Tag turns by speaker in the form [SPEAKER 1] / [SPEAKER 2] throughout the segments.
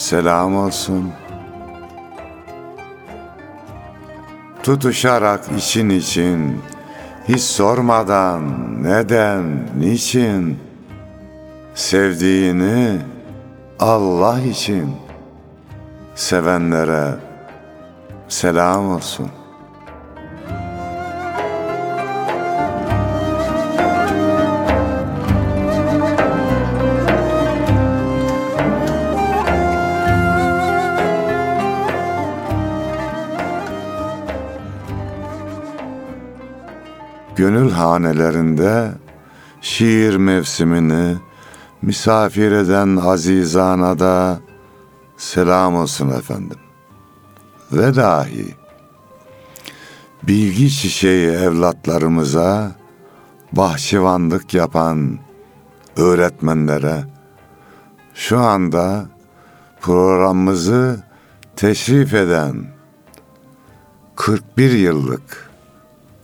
[SPEAKER 1] selam olsun. Tutuşarak için için, hiç sormadan neden, niçin, sevdiğini Allah için sevenlere selam olsun. Gönül hanelerinde şiir mevsimini misafir eden azizana da selam olsun efendim. Ve dahi bilgi çiçeği evlatlarımıza bahçıvanlık yapan öğretmenlere şu anda programımızı teşrif eden 41 yıllık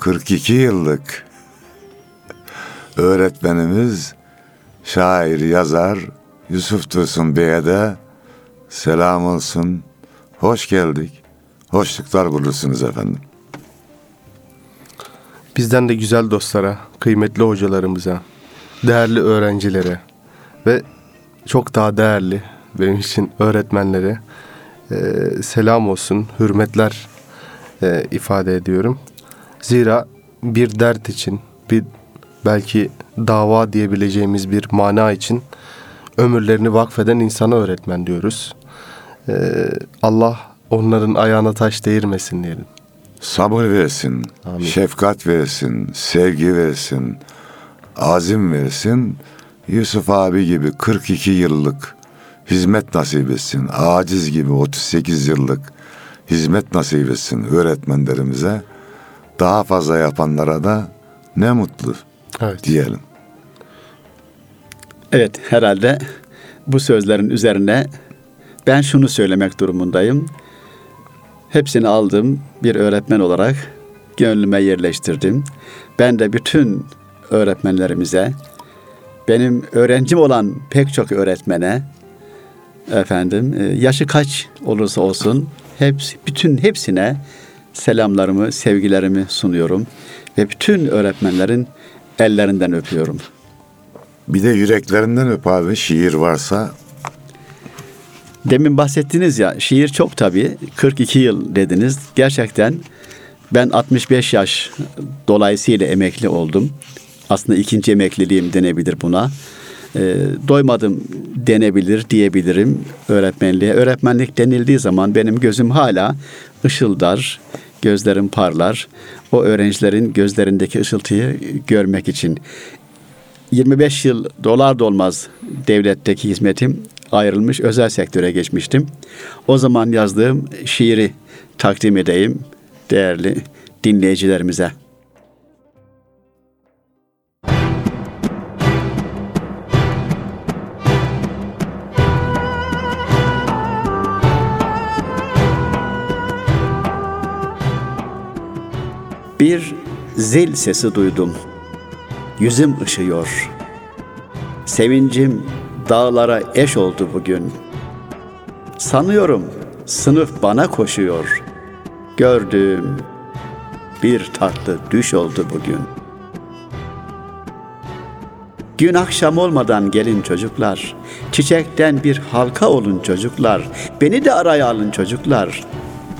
[SPEAKER 1] 42 yıllık öğretmenimiz şair yazar Yusuf Dursun Bey'e de selam olsun. Hoş geldik. Hoşluklar bulursunuz efendim.
[SPEAKER 2] Bizden de güzel dostlara, kıymetli hocalarımıza, değerli öğrencilere ve çok daha değerli benim için öğretmenlere e, selam olsun, hürmetler e, ifade ediyorum. Zira bir dert için, bir belki dava diyebileceğimiz bir mana için ömürlerini vakfeden insana öğretmen diyoruz. Ee, Allah onların ayağına taş değirmesin diyelim.
[SPEAKER 1] Sabır versin,
[SPEAKER 2] Amin.
[SPEAKER 1] şefkat versin, sevgi versin, azim versin. Yusuf abi gibi 42 yıllık hizmet nasip etsin. Aciz gibi 38 yıllık hizmet nasip etsin öğretmenlerimize. Daha fazla yapanlara da ne mutlu
[SPEAKER 2] Evet.
[SPEAKER 1] diyelim.
[SPEAKER 3] Evet herhalde bu sözlerin üzerine ben şunu söylemek durumundayım. Hepsini aldım bir öğretmen olarak gönlüme yerleştirdim. Ben de bütün öğretmenlerimize, benim öğrencim olan pek çok öğretmene, efendim e, yaşı kaç olursa olsun hepsi, bütün hepsine selamlarımı, sevgilerimi sunuyorum ve bütün öğretmenlerin ellerinden öpüyorum.
[SPEAKER 1] Bir de yüreklerinden öp abi şiir varsa
[SPEAKER 3] Demin bahsettiniz ya şiir çok tabii 42 yıl dediniz. Gerçekten ben 65 yaş dolayısıyla emekli oldum. Aslında ikinci emekliliğim denebilir buna. Ee, doymadım denebilir diyebilirim öğretmenliğe. Öğretmenlik denildiği zaman benim gözüm hala ışıldar, gözlerim parlar. O öğrencilerin gözlerindeki ışıltıyı görmek için. 25 yıl dolar dolmaz devletteki hizmetim ayrılmış özel sektöre geçmiştim. O zaman yazdığım şiiri takdim edeyim değerli dinleyicilerimize. Bir zil sesi duydum. Yüzüm ışıyor. Sevincim dağlara eş oldu bugün. Sanıyorum sınıf bana koşuyor. Gördüğüm bir tatlı düş oldu bugün. Gün akşam olmadan gelin çocuklar. Çiçekten bir halka olun çocuklar. Beni de araya alın çocuklar.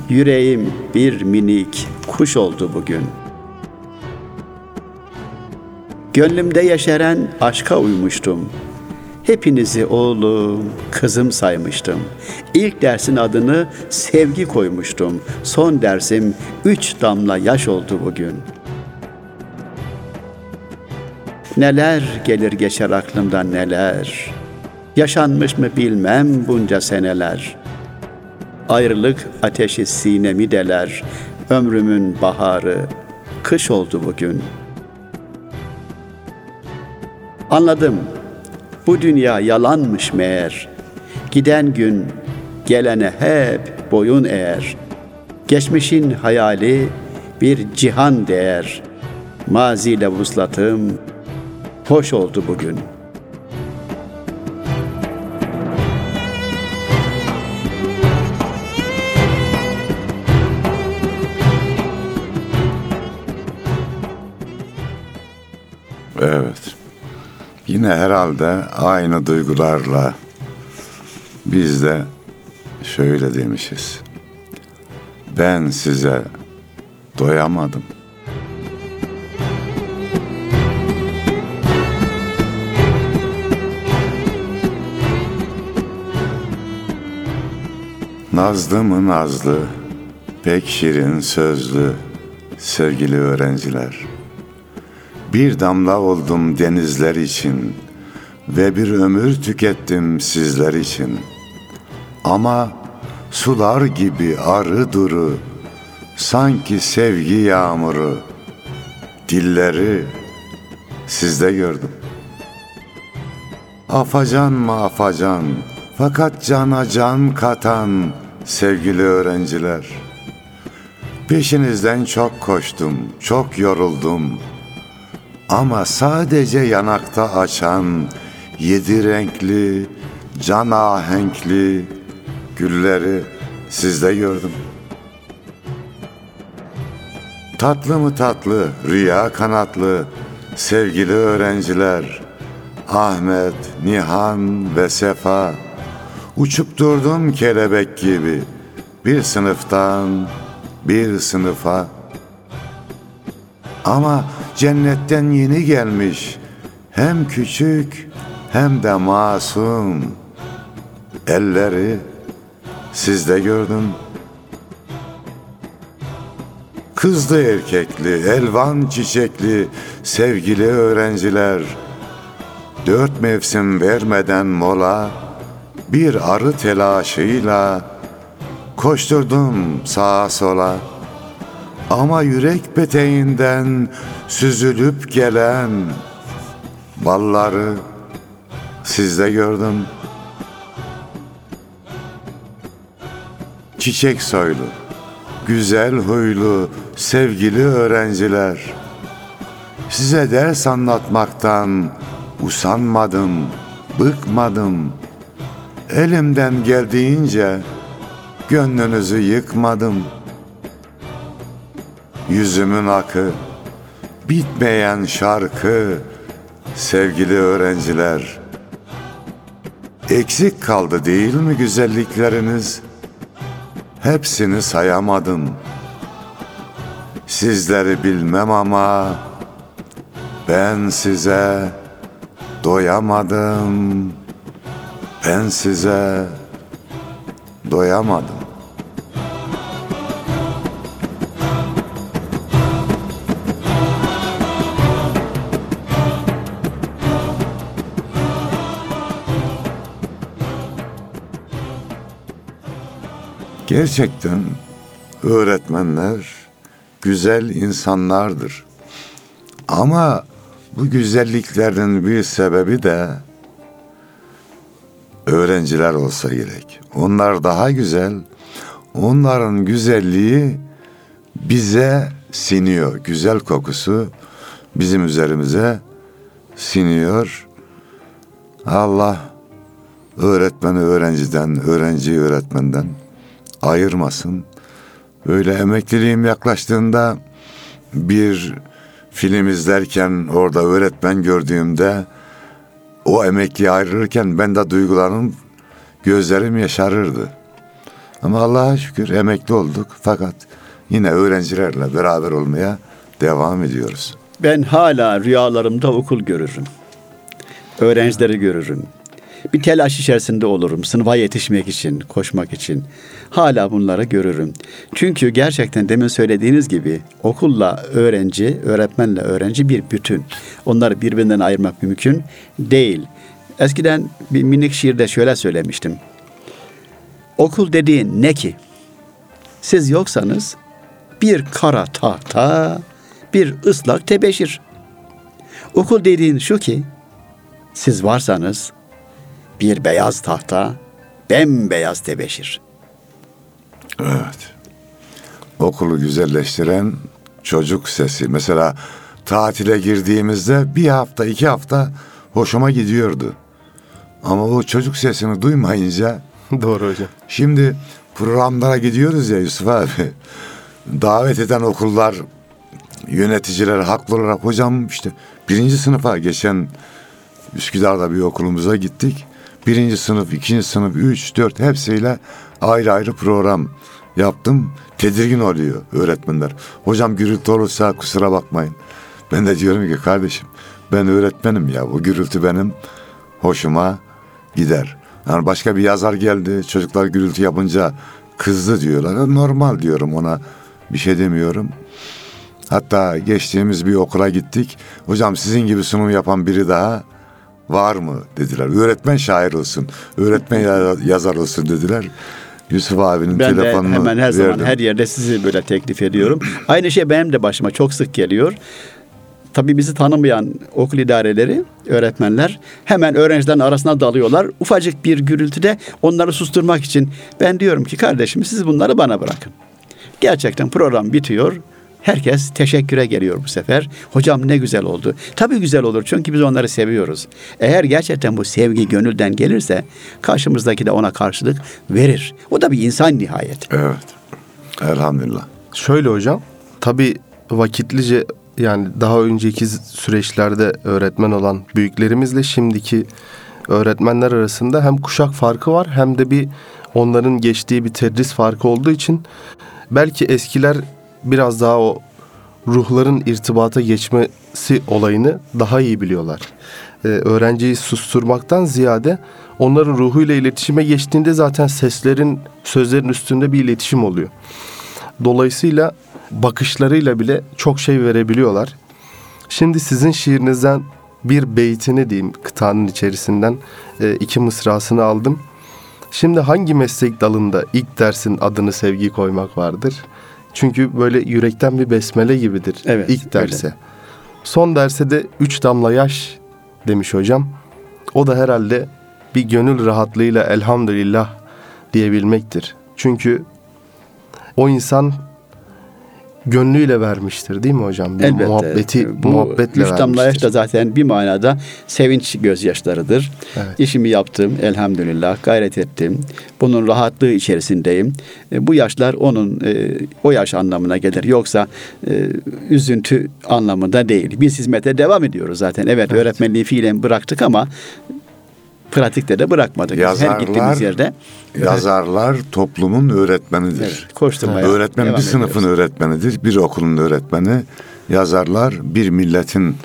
[SPEAKER 3] Yüreğim bir minik kuş oldu bugün. Gönlümde yeşeren aşka uymuştum. Hepinizi oğlum, kızım saymıştım. İlk dersin adını sevgi koymuştum. Son dersim üç damla yaş oldu bugün. Neler gelir geçer aklımdan neler. Yaşanmış mı bilmem bunca seneler. Ayrılık ateşi sinemi deler. Ömrümün baharı kış oldu bugün. Anladım. Bu dünya yalanmış meğer. Giden gün gelene hep boyun eğer. Geçmişin hayali bir cihan değer. Maziyle vuslatım hoş oldu bugün.
[SPEAKER 1] Yine herhalde aynı duygularla biz de şöyle demişiz. Ben size doyamadım. Nazlı mı nazlı, pek şirin sözlü sevgili öğrenciler. Bir damla oldum denizler için ve bir ömür tükettim sizler için. Ama sular gibi arı duru, sanki sevgi yağmuru, dilleri sizde gördüm. Afacan mı afacan, fakat cana can katan sevgili öğrenciler. Peşinizden çok koştum, çok yoruldum.'' Ama sadece yanakta açan yedi renkli, can ahenkli gülleri sizde gördüm. Tatlı mı tatlı, rüya kanatlı sevgili öğrenciler, Ahmet, Nihan ve Sefa, uçup durdum kelebek gibi bir sınıftan bir sınıfa. Ama cennetten yeni gelmiş hem küçük hem de masum elleri sizde gördüm. Kızdı erkekli, elvan çiçekli sevgili öğrenciler. Dört mevsim vermeden mola, bir arı telaşıyla koşturdum sağa sola. Ama yürek peteğinden süzülüp gelen balları sizde gördüm. Çiçek soylu, güzel huylu, sevgili öğrenciler. Size ders anlatmaktan usanmadım, bıkmadım. Elimden geldiğince gönlünüzü yıkmadım. Yüzümün akı, bitmeyen şarkı, sevgili öğrenciler. Eksik kaldı değil mi güzellikleriniz? Hepsini sayamadım. Sizleri bilmem ama ben size doyamadım. Ben size doyamadım. Gerçekten öğretmenler güzel insanlardır. Ama bu güzelliklerin bir sebebi de öğrenciler olsa gerek. Onlar daha güzel. Onların güzelliği bize siniyor. Güzel kokusu bizim üzerimize siniyor. Allah öğretmeni öğrenciden, öğrenciyi öğretmenden ayırmasın. Böyle emekliliğim yaklaştığında bir film izlerken orada öğretmen gördüğümde o emekliye ayrılırken ben de duygularım gözlerim yaşarırdı. Ama Allah'a şükür emekli olduk fakat yine öğrencilerle beraber olmaya devam ediyoruz.
[SPEAKER 3] Ben hala rüyalarımda okul görürüm. Öğrencileri görürüm. Bir telaş içerisinde olurum sınıfa yetişmek için, koşmak için. Hala bunları görürüm. Çünkü gerçekten demin söylediğiniz gibi okulla öğrenci, öğretmenle öğrenci bir bütün. Onları birbirinden ayırmak mümkün değil. Eskiden bir minik şiirde şöyle söylemiştim. Okul dediğin ne ki? Siz yoksanız bir kara tahta, bir ıslak tebeşir. Okul dediğin şu ki, siz varsanız bir beyaz tahta, bembeyaz tebeşir.
[SPEAKER 1] Evet. Okulu güzelleştiren çocuk sesi. Mesela tatile girdiğimizde bir hafta iki hafta hoşuma gidiyordu. Ama o çocuk sesini duymayınca
[SPEAKER 2] Doğru hocam.
[SPEAKER 1] Şimdi programlara gidiyoruz ya Yusuf abi. Davet eden okullar yöneticiler haklı olarak hocam işte birinci sınıfa geçen Üsküdar'da bir okulumuza gittik. Birinci sınıf, ikinci sınıf, üç, dört hepsiyle ayrı ayrı program yaptım. Tedirgin oluyor öğretmenler. Hocam gürültü olursa kusura bakmayın. Ben de diyorum ki kardeşim ben öğretmenim ya bu gürültü benim hoşuma gider. Yani başka bir yazar geldi çocuklar gürültü yapınca kızdı diyorlar. Normal diyorum ona bir şey demiyorum. Hatta geçtiğimiz bir okula gittik. Hocam sizin gibi sunum yapan biri daha var mı dediler. Öğretmen şair olsun, öğretmen ya- yazar olsun dediler. Yusuf abinin
[SPEAKER 3] Ben de
[SPEAKER 1] telefonunu
[SPEAKER 3] hemen her zaman
[SPEAKER 1] verdim.
[SPEAKER 3] her yerde sizi böyle teklif ediyorum. Aynı şey benim de başıma çok sık geliyor. Tabii bizi tanımayan okul idareleri, öğretmenler hemen öğrencilerin arasına dalıyorlar. Ufacık bir gürültüde onları susturmak için ben diyorum ki kardeşim siz bunları bana bırakın. Gerçekten program bitiyor. Herkes teşekküre geliyor bu sefer. Hocam ne güzel oldu. Tabii güzel olur çünkü biz onları seviyoruz. Eğer gerçekten bu sevgi gönülden gelirse karşımızdaki de ona karşılık verir. O da bir insan nihayet.
[SPEAKER 1] Evet. Elhamdülillah.
[SPEAKER 2] Şöyle hocam, tabii vakitlice yani daha önceki süreçlerde öğretmen olan büyüklerimizle şimdiki öğretmenler arasında hem kuşak farkı var hem de bir onların geçtiği bir tedris farkı olduğu için belki eskiler biraz daha o ruhların irtibata geçmesi olayını daha iyi biliyorlar. Ee, öğrenciyi susturmaktan ziyade onların ruhuyla iletişime geçtiğinde zaten seslerin, sözlerin üstünde bir iletişim oluyor. Dolayısıyla bakışlarıyla bile çok şey verebiliyorlar. Şimdi sizin şiirinizden bir beytini diyeyim kıtanın içerisinden e, iki mısrasını aldım. Şimdi hangi meslek dalında ilk dersin adını sevgi koymak vardır? Çünkü böyle yürekten bir besmele gibidir
[SPEAKER 3] Evet,
[SPEAKER 2] ilk derse. Son derse de üç damla yaş demiş hocam. O da herhalde bir gönül rahatlığıyla elhamdülillah diyebilmektir. Çünkü o insan gönlüyle vermiştir değil mi hocam? Bir
[SPEAKER 3] Elbette.
[SPEAKER 2] muhabbeti
[SPEAKER 3] Bu
[SPEAKER 2] muhabbetle vermiştir.
[SPEAKER 3] da zaten bir manada sevinç gözyaşlarıdır.
[SPEAKER 2] Evet.
[SPEAKER 3] İşimi yaptım elhamdülillah gayret ettim. Bunun rahatlığı içerisindeyim. E, bu yaşlar onun e, o yaş anlamına gelir. Yoksa e, üzüntü anlamında değil. Biz hizmete devam ediyoruz zaten. Evet, öğretmenliği fiilen bıraktık ama pratikte de bırakmadık. Her
[SPEAKER 1] Yazarlar-
[SPEAKER 3] gittiğimiz yerde
[SPEAKER 1] Yazarlar toplumun öğretmenidir.
[SPEAKER 3] evet, koşturmaya
[SPEAKER 1] Öğretmen bir sınıfın
[SPEAKER 3] ediyoruz.
[SPEAKER 1] öğretmenidir, bir okulun öğretmeni. Yazarlar bir milletin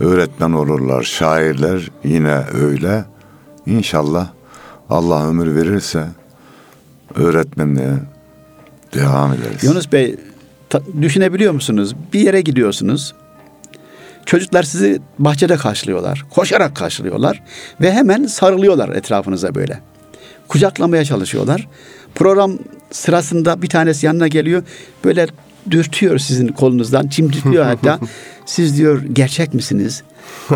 [SPEAKER 1] öğretmen olurlar. Şairler yine öyle. İnşallah Allah ömür verirse öğretmenliğe devam ederiz.
[SPEAKER 3] Yunus Bey düşünebiliyor musunuz? Bir yere gidiyorsunuz. Çocuklar sizi bahçede karşılıyorlar. Koşarak karşılıyorlar. Ve hemen sarılıyorlar etrafınıza böyle. Kucaklamaya çalışıyorlar. Program sırasında bir tanesi yanına geliyor. Böyle dürtüyor sizin kolunuzdan. Cimdikliyor hatta. Siz diyor gerçek misiniz?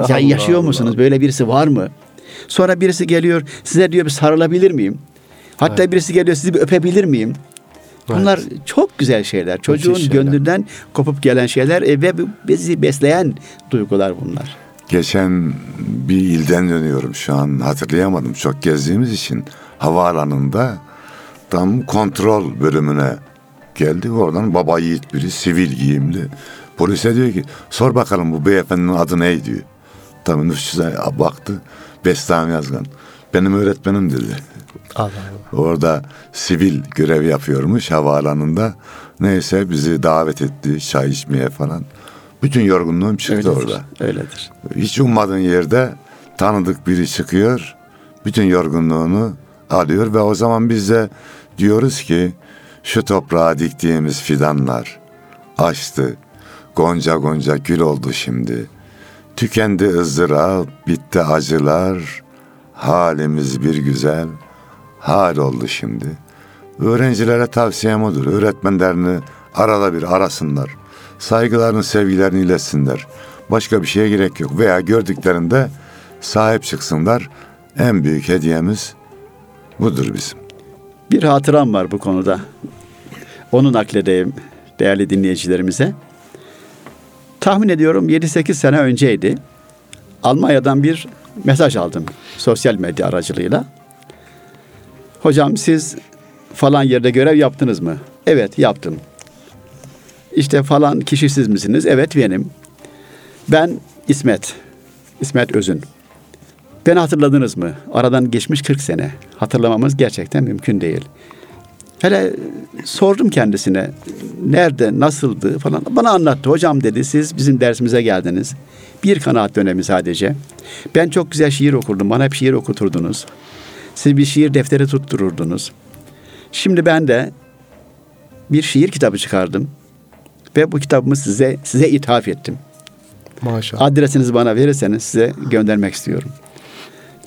[SPEAKER 3] Ya yaşıyor
[SPEAKER 2] Allah.
[SPEAKER 3] musunuz? Böyle birisi var mı? Sonra birisi geliyor. Size diyor bir sarılabilir miyim? Hatta birisi geliyor sizi bir öpebilir miyim? Bunlar çok güzel şeyler. Çocuğun
[SPEAKER 2] şeyler.
[SPEAKER 3] gönlünden kopup gelen şeyler e, ve bizi besleyen duygular bunlar.
[SPEAKER 1] Geçen bir ilden dönüyorum şu an hatırlayamadım çok gezdiğimiz için havaalanında tam kontrol bölümüne geldik oradan baba yiğit biri sivil giyimli polise diyor ki sor bakalım bu beyefendinin adı ne diyor. Tabii nüfusuna baktı Bestami Yazgan. Benim öğretmenim dedi.
[SPEAKER 2] Allah Allah.
[SPEAKER 1] Orada sivil görev yapıyormuş havaalanında. Neyse bizi davet etti çay içmeye falan. Bütün yorgunluğum çıktı
[SPEAKER 3] Öyledir.
[SPEAKER 1] orada.
[SPEAKER 3] Öyledir.
[SPEAKER 1] Hiç ummadığın yerde tanıdık biri çıkıyor. Bütün yorgunluğunu alıyor ve o zaman biz de diyoruz ki şu toprağa diktiğimiz fidanlar açtı. Gonca gonca gül oldu şimdi. Tükendi ızdırap, bitti acılar. Halimiz bir güzel hal oldu şimdi. Öğrencilere tavsiyem odur. Öğretmenlerini arada bir arasınlar. Saygılarını, sevgilerini iletsinler. Başka bir şeye gerek yok. Veya gördüklerinde sahip çıksınlar. En büyük hediyemiz budur bizim.
[SPEAKER 3] Bir hatıram var bu konuda. Onu nakledeyim değerli dinleyicilerimize. Tahmin ediyorum 7-8 sene önceydi. Almanya'dan bir mesaj aldım sosyal medya aracılığıyla. Hocam siz falan yerde görev yaptınız mı? Evet yaptım. İşte falan kişi siz misiniz? Evet benim. Ben İsmet. İsmet Özün. Beni hatırladınız mı? Aradan geçmiş 40 sene. Hatırlamamız gerçekten mümkün değil. Hele sordum kendisine nerede, nasıldı falan. Bana anlattı. Hocam dedi siz bizim dersimize geldiniz. Bir kanaat dönemi sadece. Ben çok güzel şiir okurdum. Bana hep şiir okuturdunuz. Siz bir şiir defteri tuttururdunuz. Şimdi ben de bir şiir kitabı çıkardım. Ve bu kitabımı size size ithaf ettim.
[SPEAKER 2] Maşallah.
[SPEAKER 3] Adresinizi bana verirseniz size göndermek istiyorum.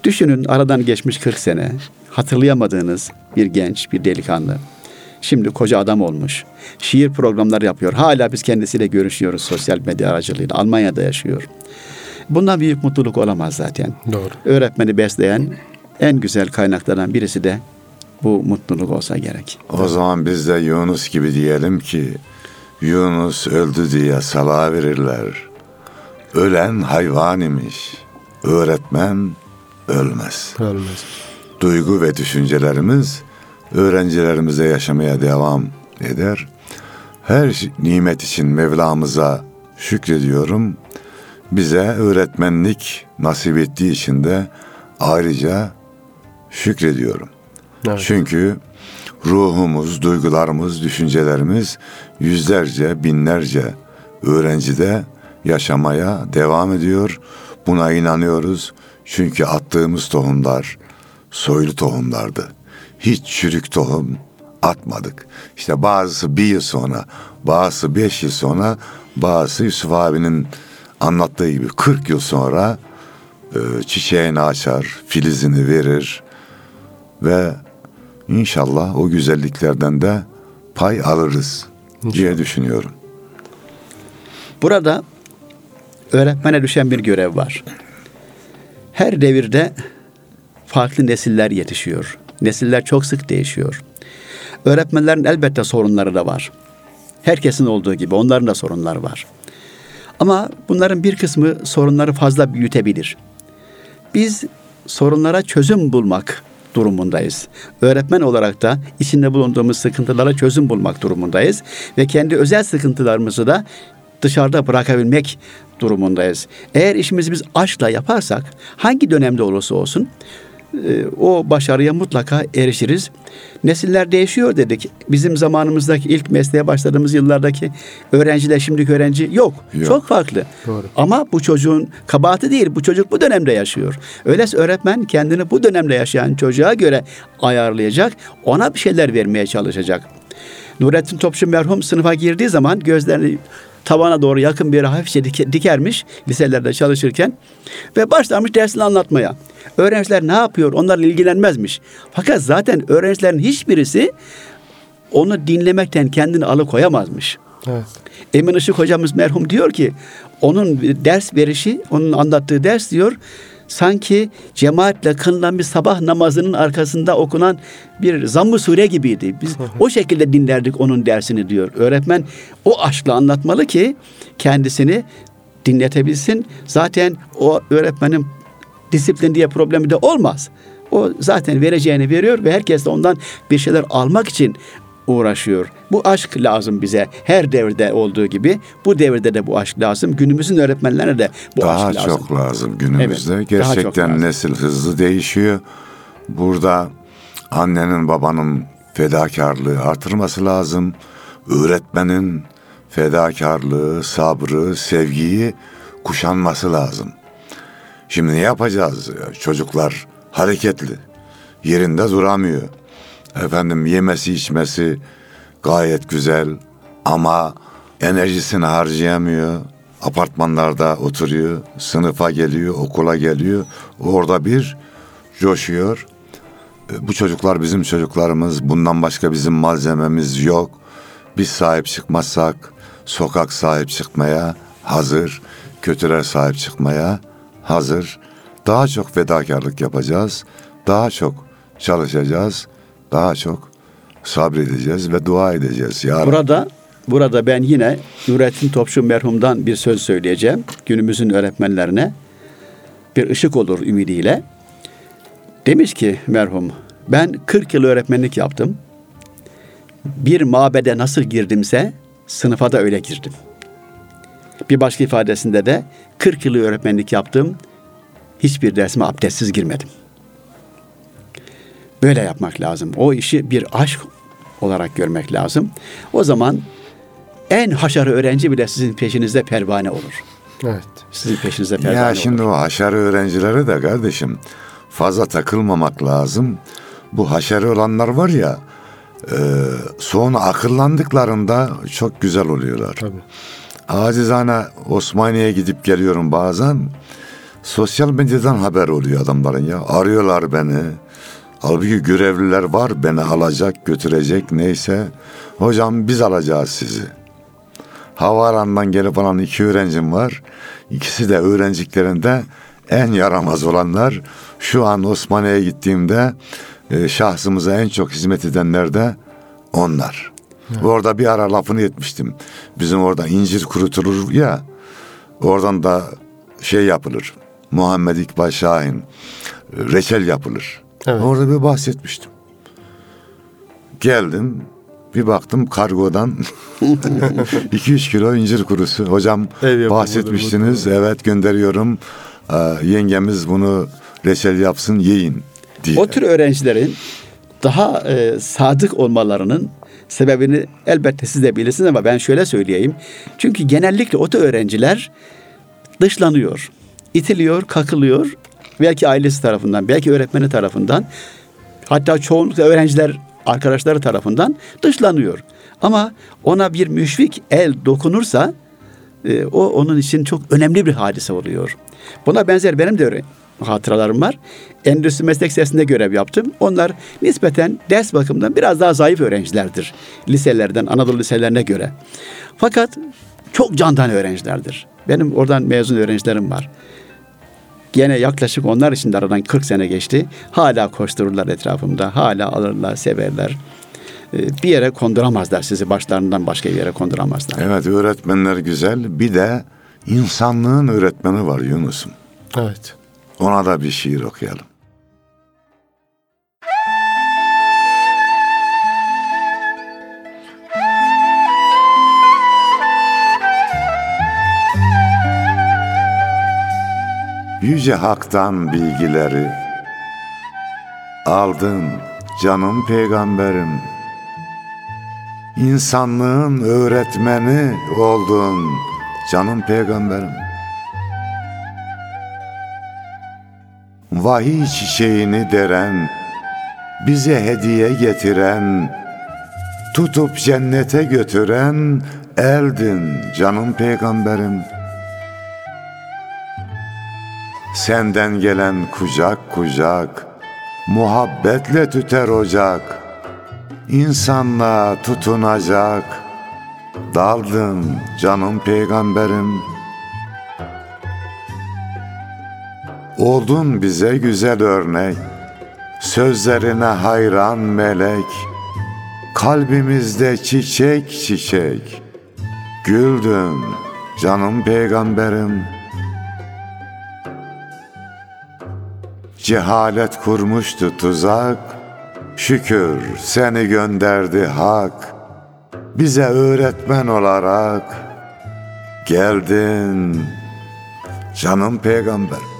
[SPEAKER 3] Düşünün aradan geçmiş 40 sene hatırlayamadığınız bir genç, bir delikanlı. Şimdi koca adam olmuş. Şiir programları yapıyor. Hala biz kendisiyle görüşüyoruz sosyal medya aracılığıyla. Almanya'da yaşıyor. Bundan büyük mutluluk olamaz zaten.
[SPEAKER 2] Doğru.
[SPEAKER 3] Öğretmeni besleyen en güzel kaynaklardan birisi de bu mutluluk olsa gerek.
[SPEAKER 1] O zaman biz de Yunus gibi diyelim ki Yunus öldü diye salağa verirler. Ölen hayvan imiş. Öğretmen ölmez.
[SPEAKER 2] Ölmez.
[SPEAKER 1] Duygu ve düşüncelerimiz öğrencilerimize yaşamaya devam eder. Her nimet için Mevlamıza şükrediyorum. Bize öğretmenlik nasip ettiği için de ayrıca şükrediyorum.
[SPEAKER 2] Evet.
[SPEAKER 1] Çünkü ruhumuz, duygularımız, düşüncelerimiz yüzlerce, binlerce öğrencide yaşamaya devam ediyor. Buna inanıyoruz. Çünkü attığımız tohumlar soylu tohumlardı. Hiç çürük tohum atmadık. İşte bazısı bir yıl sonra, bazısı beş yıl sonra, bazısı Yusuf abinin anlattığı gibi 40 yıl sonra e, çiçeğini açar, filizini verir ve inşallah o güzelliklerden de pay alırız diye düşünüyorum.
[SPEAKER 3] Burada öğretmene düşen bir görev var. Her devirde farklı nesiller yetişiyor. Nesiller çok sık değişiyor. Öğretmenlerin elbette sorunları da var. Herkesin olduğu gibi onların da sorunları var. Ama bunların bir kısmı sorunları fazla büyütebilir. Biz sorunlara çözüm bulmak durumundayız. Öğretmen olarak da içinde bulunduğumuz sıkıntılara çözüm bulmak durumundayız ve kendi özel sıkıntılarımızı da dışarıda bırakabilmek durumundayız. Eğer işimizi biz aşkla yaparsak hangi dönemde olursa olsun o başarıya mutlaka erişiriz. Nesiller değişiyor dedik. Bizim zamanımızdaki ilk mesleğe başladığımız yıllardaki öğrenciler şimdiki öğrenci yok.
[SPEAKER 1] Yok.
[SPEAKER 3] Çok farklı.
[SPEAKER 2] Doğru.
[SPEAKER 3] Ama bu çocuğun kabahati değil. Bu çocuk bu dönemde yaşıyor. Öyleyse öğretmen kendini bu dönemde yaşayan çocuğa göre ayarlayacak. Ona bir şeyler vermeye çalışacak. Nurettin Topçu merhum sınıfa girdiği zaman gözlerini tavana doğru yakın bir yere hafifçe dike- dikermiş liselerde çalışırken ve başlamış dersini anlatmaya. Öğrenciler ne yapıyor onlarla ilgilenmezmiş. Fakat zaten öğrencilerin hiçbirisi onu dinlemekten kendini alıkoyamazmış.
[SPEAKER 2] Evet.
[SPEAKER 3] Emin Işık hocamız merhum diyor ki onun ders verişi, onun anlattığı ders diyor sanki cemaatle kılınan bir sabah namazının arkasında okunan bir zamm-ı sure gibiydi. Biz o şekilde dinlerdik onun dersini diyor. Öğretmen o aşkla anlatmalı ki kendisini dinletebilsin. Zaten o öğretmenin disiplin diye problemi de olmaz. O zaten vereceğini veriyor ve herkes de ondan bir şeyler almak için uğraşıyor. Bu aşk lazım bize. Her devirde olduğu gibi bu devirde de bu aşk lazım. Günümüzün öğretmenlerine de bu
[SPEAKER 1] daha
[SPEAKER 3] aşk lazım.
[SPEAKER 1] çok lazım günümüzde.
[SPEAKER 3] Evet, daha
[SPEAKER 1] Gerçekten
[SPEAKER 3] lazım.
[SPEAKER 1] nesil hızlı değişiyor. Burada annenin babanın fedakarlığı artırması lazım. Öğretmenin fedakarlığı, sabrı, sevgiyi kuşanması lazım. Şimdi ne yapacağız? Çocuklar hareketli. Yerinde duramıyor. Efendim yemesi içmesi gayet güzel ama enerjisini harcayamıyor. Apartmanlarda oturuyor, sınıfa geliyor, okula geliyor. Orada bir coşuyor. E, Bu çocuklar bizim çocuklarımız. Bundan başka bizim malzememiz yok. Biz sahip çıkmazsak sokak sahip çıkmaya hazır. Kötüler sahip çıkmaya hazır. Daha çok fedakarlık yapacağız. Daha çok çalışacağız. Daha çok sabredeceğiz ve dua edeceğiz. Ya.
[SPEAKER 3] Burada burada ben yine Nurettin Topçu merhumdan bir söz söyleyeceğim. Günümüzün öğretmenlerine bir ışık olur ümidiyle. Demiş ki merhum ben 40 yıl öğretmenlik yaptım. Bir mabede nasıl girdimse sınıfa da öyle girdim. Bir başka ifadesinde de 40 yıl öğretmenlik yaptım. Hiçbir dersime abdestsiz girmedim. Böyle yapmak lazım. O işi bir aşk olarak görmek lazım. O zaman en haşarı öğrenci bile sizin peşinizde pervane olur.
[SPEAKER 2] Evet.
[SPEAKER 3] Sizin peşinizde pervane
[SPEAKER 1] Ya
[SPEAKER 3] olur.
[SPEAKER 1] şimdi o haşarı öğrencilere de kardeşim fazla takılmamak lazım. Bu haşarı olanlar var ya e, sonra akıllandıklarında çok güzel oluyorlar.
[SPEAKER 2] Tabii.
[SPEAKER 1] Acizane Osmaniye'ye gidip geliyorum bazen. Sosyal medyadan haber oluyor adamların ya. Arıyorlar beni. Halbuki görevliler var beni alacak götürecek neyse. Hocam biz alacağız sizi. Havaalanından gelip alan iki öğrencim var. İkisi de öğrenciklerinde en yaramaz olanlar. Şu an Osmaniye'ye gittiğimde e, şahsımıza en çok hizmet edenler de onlar. Orada bir ara lafını etmiştim. Bizim orada incir kurutulur ya. Oradan da şey yapılır. Muhammed İkbal Şahin reçel yapılır.
[SPEAKER 2] Evet.
[SPEAKER 1] Orada bir bahsetmiştim. Geldim bir baktım kargodan 2-3 kilo incir kurusu. Hocam
[SPEAKER 2] Ev
[SPEAKER 1] bahsetmiştiniz. Evet gönderiyorum. Ee, yengemiz bunu reçel yapsın yiyin diye.
[SPEAKER 3] O tür öğrencilerin daha e, sadık olmalarının sebebini elbette siz de bilirsiniz ama ben şöyle söyleyeyim. Çünkü genellikle o tür öğrenciler dışlanıyor, itiliyor, kakılıyor. Belki ailesi tarafından, belki öğretmeni tarafından, hatta çoğunlukla öğrenciler arkadaşları tarafından dışlanıyor. Ama ona bir müşfik el dokunursa e, o onun için çok önemli bir hadise oluyor. Buna benzer benim de öyle hatıralarım var. Endüstri Meslek Lisesi'nde görev yaptım. Onlar nispeten ders bakımından biraz daha zayıf öğrencilerdir. Liselerden, Anadolu liselerine göre. Fakat çok candan öğrencilerdir. Benim oradan mezun öğrencilerim var. Gene yaklaşık onlar için de aradan 40 sene geçti. Hala koştururlar etrafımda. Hala alırlar, severler. Ee, Bir yere konduramazlar sizi. Başlarından başka bir yere konduramazlar.
[SPEAKER 1] Evet öğretmenler güzel. Bir de insanlığın öğretmeni var Yunus'um.
[SPEAKER 2] Evet.
[SPEAKER 1] Ona da bir şiir okuyalım. Yüce Hak'tan bilgileri aldın canım peygamberim. İnsanlığın öğretmeni oldun canım peygamberim. Vahiy çiçeğini deren, bize hediye getiren, tutup cennete götüren eldin canım peygamberim. Senden gelen kucak kucak, muhabbetle tüter ocak, insanlığa tutunacak, daldın canım peygamberim. Oldun bize güzel örnek, sözlerine hayran melek, kalbimizde çiçek çiçek, güldün canım peygamberim. Cehalet kurmuştu tuzak, Şükür seni gönderdi hak bize öğretmen olarak geldin canım peygamber.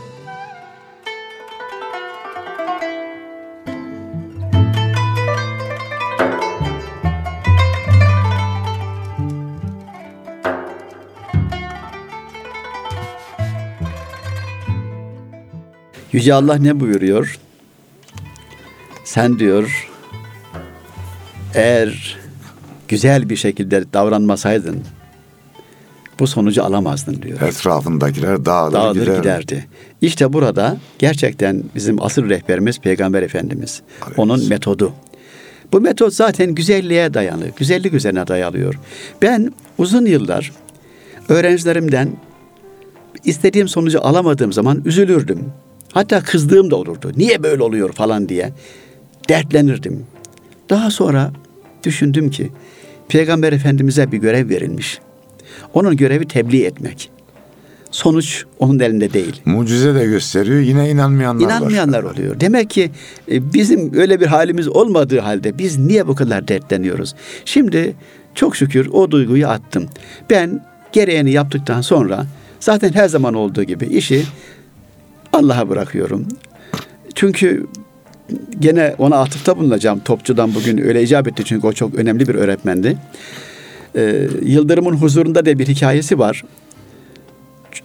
[SPEAKER 3] Yüce Allah ne buyuruyor? Sen diyor eğer güzel bir şekilde davranmasaydın bu sonucu alamazdın diyor.
[SPEAKER 1] Etrafındakiler dağılır,
[SPEAKER 3] Dağılır
[SPEAKER 1] gider.
[SPEAKER 3] giderdi. İşte burada gerçekten bizim asıl rehberimiz Peygamber Efendimiz. Onun metodu. Bu metot zaten güzelliğe dayalı, güzellik üzerine dayalıyor. Ben uzun yıllar öğrencilerimden istediğim sonucu alamadığım zaman üzülürdüm. Hatta kızdığım da olurdu. Niye böyle oluyor falan diye dertlenirdim. Daha sonra düşündüm ki Peygamber Efendimiz'e bir görev verilmiş. Onun görevi tebliğ etmek. Sonuç onun elinde değil.
[SPEAKER 1] Mucize de gösteriyor yine inanmayanlar var.
[SPEAKER 3] İnanmayanlar oluyor. Demek ki e, bizim öyle bir halimiz olmadığı halde biz niye bu kadar dertleniyoruz? Şimdi çok şükür o duyguyu attım. Ben gereğini yaptıktan sonra zaten her zaman olduğu gibi işi Allah'a bırakıyorum. Çünkü gene ona atıfta bulunacağım. Topçudan bugün öyle icap etti çünkü o çok önemli bir öğretmendi. Ee, Yıldırım'ın huzurunda da bir hikayesi var.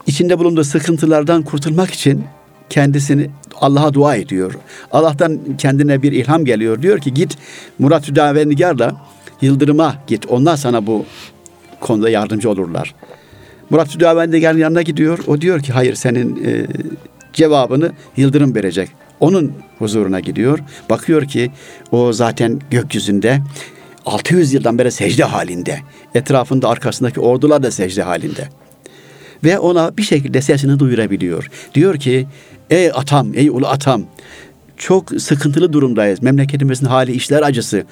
[SPEAKER 3] İçinde bulunduğu sıkıntılardan kurtulmak için kendisini Allah'a dua ediyor. Allah'tan kendine bir ilham geliyor. Diyor ki git Murat Hüdavendigar'la Yıldırım'a git. Onlar sana bu konuda yardımcı olurlar. Murat Hüdavendigar'ın yanına gidiyor. O diyor ki hayır senin e, cevabını Yıldırım verecek. Onun huzuruna gidiyor. Bakıyor ki o zaten gökyüzünde 600 yıldan beri secde halinde. Etrafında arkasındaki ordular da secde halinde. Ve ona bir şekilde sesini duyurabiliyor. Diyor ki ey atam, ey ulu atam çok sıkıntılı durumdayız. Memleketimizin hali işler acısı.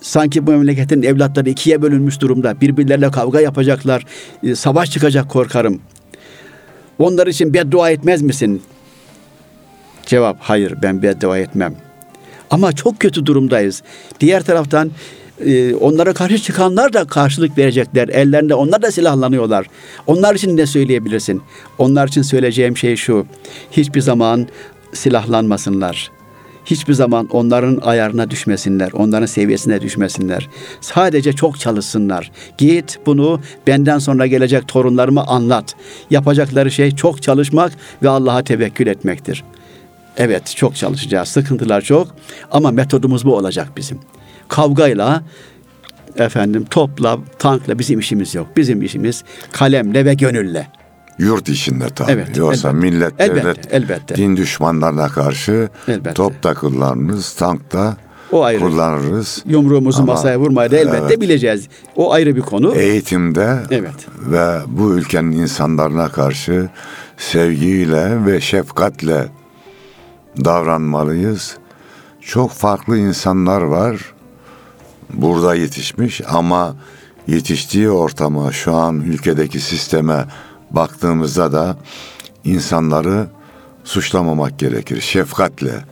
[SPEAKER 3] Sanki bu memleketin evlatları ikiye bölünmüş durumda. Birbirlerine kavga yapacaklar. e, Savaş çıkacak korkarım. Onlar için beddua etmez misin? Cevap hayır ben beddua etmem. Ama çok kötü durumdayız. Diğer taraftan e, onlara karşı çıkanlar da karşılık verecekler. Ellerinde onlar da silahlanıyorlar. Onlar için ne söyleyebilirsin? Onlar için söyleyeceğim şey şu. Hiçbir zaman silahlanmasınlar. Hiçbir zaman onların ayarına düşmesinler, onların seviyesine düşmesinler. Sadece çok çalışsınlar. Git bunu benden sonra gelecek torunlarıma anlat. Yapacakları şey çok çalışmak ve Allah'a tevekkül etmektir. Evet çok çalışacağız. Sıkıntılar çok ama metodumuz bu olacak bizim. Kavgayla efendim topla, tankla bizim işimiz yok. Bizim işimiz kalemle ve gönülle.
[SPEAKER 1] Yurt içinde tabii.
[SPEAKER 3] Evet,
[SPEAKER 1] Yoksa
[SPEAKER 3] elbette.
[SPEAKER 1] millet,
[SPEAKER 3] Elbette,
[SPEAKER 1] devlet,
[SPEAKER 3] elbette.
[SPEAKER 1] din düşmanlarına karşı
[SPEAKER 3] Elbette.
[SPEAKER 1] top da kullanırız, tank da
[SPEAKER 3] O ayrı.
[SPEAKER 1] kullanırız.
[SPEAKER 3] Yumruğumuzu
[SPEAKER 1] Ama-
[SPEAKER 3] masaya vurmayı da elbette
[SPEAKER 1] Evet.
[SPEAKER 3] bileceğiz. O ayrı bir konu.
[SPEAKER 1] Eğitimde
[SPEAKER 3] Evet.
[SPEAKER 1] ve bu ülkenin insanlarına karşı sevgiyle ve şefkatle davranmalıyız. Çok farklı insanlar var. Burada yetişmiş ama yetiştiği ortama, şu an ülkedeki sisteme baktığımızda da insanları suçlamamak gerekir. Şefkatle.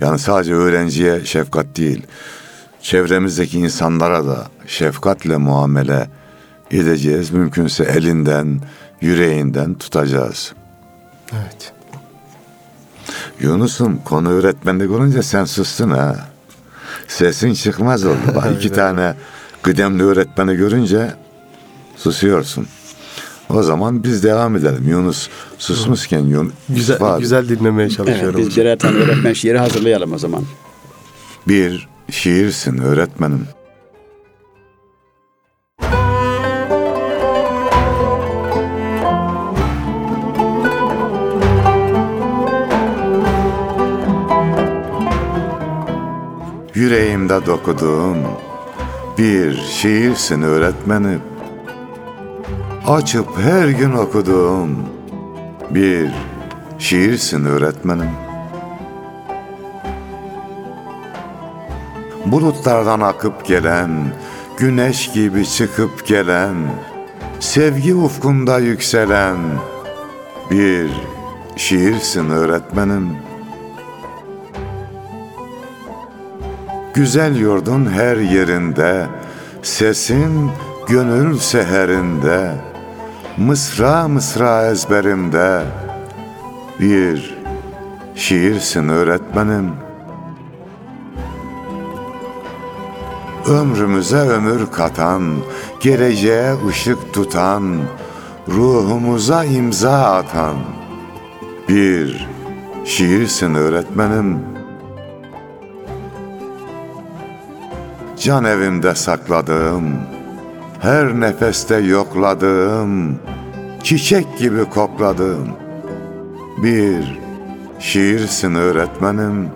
[SPEAKER 1] Yani sadece öğrenciye şefkat değil. Çevremizdeki insanlara da şefkatle muamele edeceğiz. Mümkünse elinden, yüreğinden tutacağız.
[SPEAKER 2] Evet.
[SPEAKER 1] Yunus'um konu öğretmenlik olunca sen sustun ha. Sesin çıkmaz oldu. Bak iki tane kıdemli öğretmeni görünce susuyorsun. O zaman biz devam edelim. Yunus susmuşken Yunus
[SPEAKER 2] Güzel,
[SPEAKER 1] var.
[SPEAKER 2] güzel dinlemeye
[SPEAKER 3] Evet,
[SPEAKER 2] çalışıyorum.
[SPEAKER 3] biz birer tane öğretmen şiiri hazırlayalım o zaman.
[SPEAKER 1] Bir şiirsin öğretmenim. Yüreğimde dokuduğum bir şiirsin öğretmenim. Açıp her gün okuduğum bir şiirsin öğretmenim. Bulutlardan akıp gelen, güneş gibi çıkıp gelen, sevgi ufkunda yükselen bir şiirsin öğretmenim. Güzel yurdun her yerinde, sesin gönül seherinde, mısra mısra ezberimde, bir şiirsin öğretmenim. Ömrümüze ömür katan, geleceğe ışık tutan, ruhumuza imza atan, bir şiirsin öğretmenim. Can evimde sakladığım, her nefeste yokladığım, çiçek gibi kokladığım bir şiirsin öğretmenim.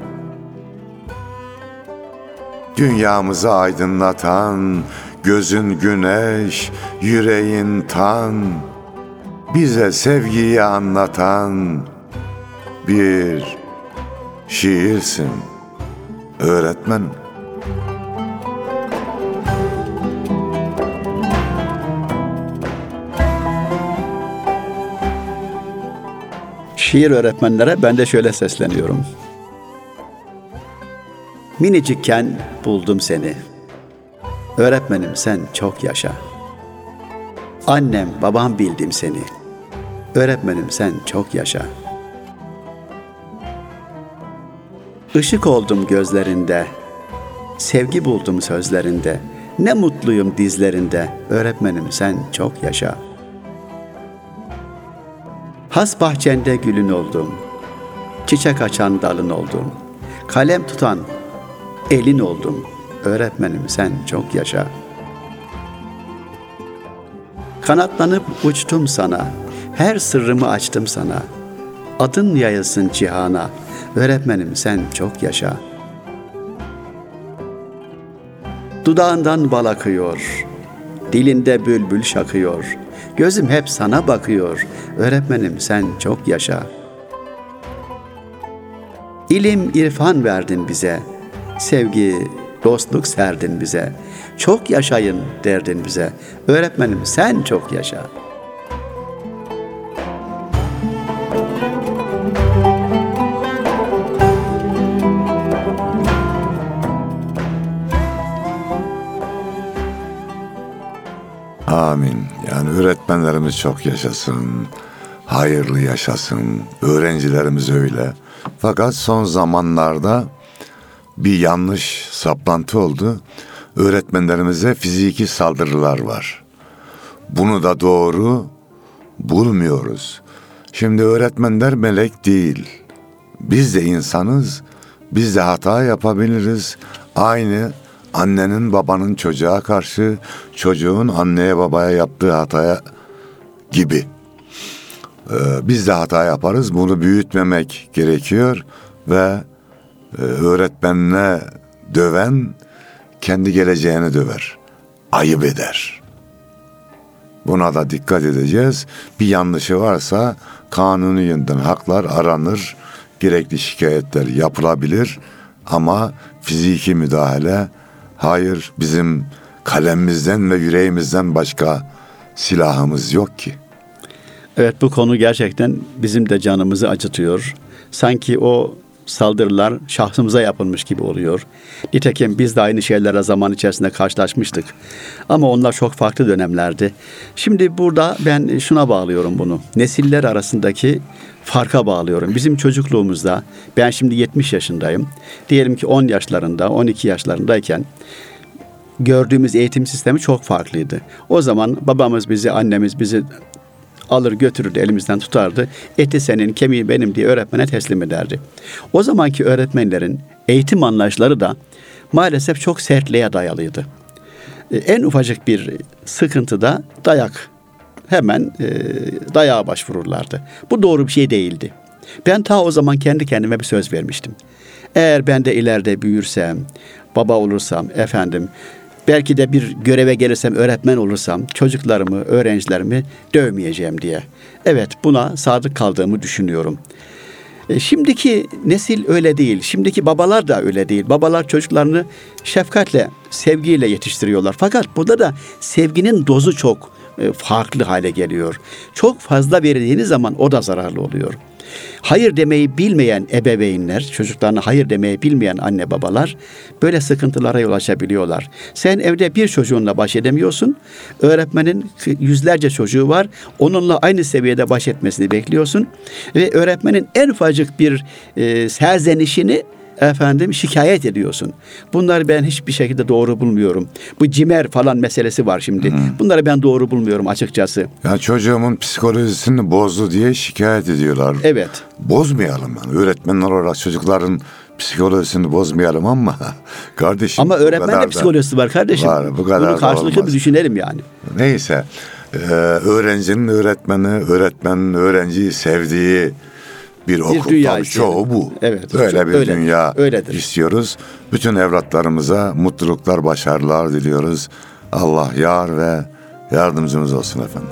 [SPEAKER 1] Dünyamızı aydınlatan, gözün güneş, yüreğin tan, bize sevgiyi anlatan bir şiirsin öğretmenim.
[SPEAKER 3] Şiir öğretmenlere ben de şöyle sesleniyorum. Minicikken buldum seni. Öğretmenim sen çok yaşa. Annem, babam bildim seni. Öğretmenim sen çok yaşa. Işık oldum gözlerinde. Sevgi buldum sözlerinde. Ne mutluyum dizlerinde. Öğretmenim sen çok yaşa.'' Has bahçende gülün oldum. Çiçek açan dalın oldum. Kalem tutan elin oldum. Öğretmenim sen çok yaşa. Kanatlanıp uçtum sana. Her sırrımı açtım sana. Adın yayılsın cihana. Öğretmenim sen çok yaşa. Dudağından bal akıyor. Dilinde bülbül şakıyor. Gözüm hep sana bakıyor. Öğretmenim sen çok yaşa. İlim, irfan verdin bize. Sevgi, dostluk serdin bize. Çok yaşayın derdin bize. Öğretmenim sen çok yaşa.
[SPEAKER 1] Öğretmenlerimiz çok yaşasın, hayırlı yaşasın, öğrencilerimiz öyle. Fakat son zamanlarda bir yanlış saplantı oldu. Öğretmenlerimize fiziki saldırılar var. Bunu da doğru bulmuyoruz. Şimdi öğretmenler melek değil. Biz de insanız. Biz de hata yapabiliriz. Aynı annenin babanın çocuğa karşı çocuğun anneye babaya yaptığı hataya gibi. Ee, biz de hata yaparız. Bunu büyütmemek gerekiyor ve e, öğretmenine döven kendi geleceğini döver. Ayıp eder. Buna da dikkat edeceğiz. Bir yanlışı varsa kanuni yönden haklar aranır. Gerekli şikayetler yapılabilir. Ama fiziki müdahale hayır bizim kalemimizden ve yüreğimizden başka silahımız yok ki.
[SPEAKER 3] Evet bu konu gerçekten bizim de canımızı acıtıyor. Sanki o saldırılar şahsımıza yapılmış gibi oluyor. Nitekim biz de aynı şeylere zaman içerisinde karşılaşmıştık. Ama onlar çok farklı dönemlerdi. Şimdi burada ben şuna bağlıyorum bunu. Nesiller arasındaki farka bağlıyorum. Bizim çocukluğumuzda ben şimdi 70 yaşındayım. Diyelim ki 10 yaşlarında, 12 yaşlarındayken gördüğümüz eğitim sistemi çok farklıydı. O zaman babamız bizi, annemiz bizi alır götürürdü elimizden tutardı. Eti senin kemiği benim diye öğretmene teslim ederdi. O zamanki öğretmenlerin eğitim anlayışları da maalesef çok sertliğe dayalıydı. E, En ufacık bir sıkıntıda dayak hemen e, dayağa başvururlardı. Bu doğru bir şey değildi. Ben ta o zaman kendi kendime bir söz vermiştim. Eğer ben de ileride büyürsem, baba olursam, efendim belki de bir göreve gelirsem, öğretmen olursam çocuklarımı, öğrencilerimi dövmeyeceğim diye. Evet buna sadık kaldığımı düşünüyorum. E, Şimdiki nesil öyle değil. Şimdiki babalar da öyle değil. Babalar çocuklarını şefkatle, sevgiyle yetiştiriyorlar. Fakat burada da sevginin dozu çok farklı hale geliyor. Çok fazla verildiğiniz zaman o da zararlı oluyor. Hayır demeyi bilmeyen ebeveynler, çocuklarına hayır demeyi bilmeyen anne babalar böyle sıkıntılara yol açabiliyorlar. Sen evde bir çocuğunla baş edemiyorsun. Öğretmenin yüzlerce çocuğu var. Onunla aynı seviyede baş etmesini bekliyorsun. Ve öğretmenin en ufacık bir e, serzenişini efendim şikayet ediyorsun. Bunları ben hiçbir şekilde doğru bulmuyorum. Bu cimer falan meselesi var şimdi. Bunları ben doğru bulmuyorum açıkçası.
[SPEAKER 1] Yani çocuğumun psikolojisini bozdu diye şikayet ediyorlar.
[SPEAKER 3] Evet.
[SPEAKER 1] Bozmayalım yani. Öğretmenler olarak çocukların psikolojisini bozmayalım ama kardeşim.
[SPEAKER 3] Ama öğretmen de psikolojisi var kardeşim.
[SPEAKER 1] Var, bu kadar
[SPEAKER 3] Bunu karşılıklı bir düşünelim yani.
[SPEAKER 1] Neyse. Ee, öğrencinin öğretmeni, öğretmenin öğrenciyi sevdiği bir okul.
[SPEAKER 3] dünya
[SPEAKER 1] Tabii
[SPEAKER 3] isteyelim.
[SPEAKER 1] çoğu bu.
[SPEAKER 3] Evet,
[SPEAKER 1] Böyle bir
[SPEAKER 3] öyle.
[SPEAKER 1] dünya
[SPEAKER 3] Öyledir.
[SPEAKER 1] istiyoruz. Bütün evlatlarımıza mutluluklar, başarılar diliyoruz. Allah yar ve yardımcımız olsun efendim.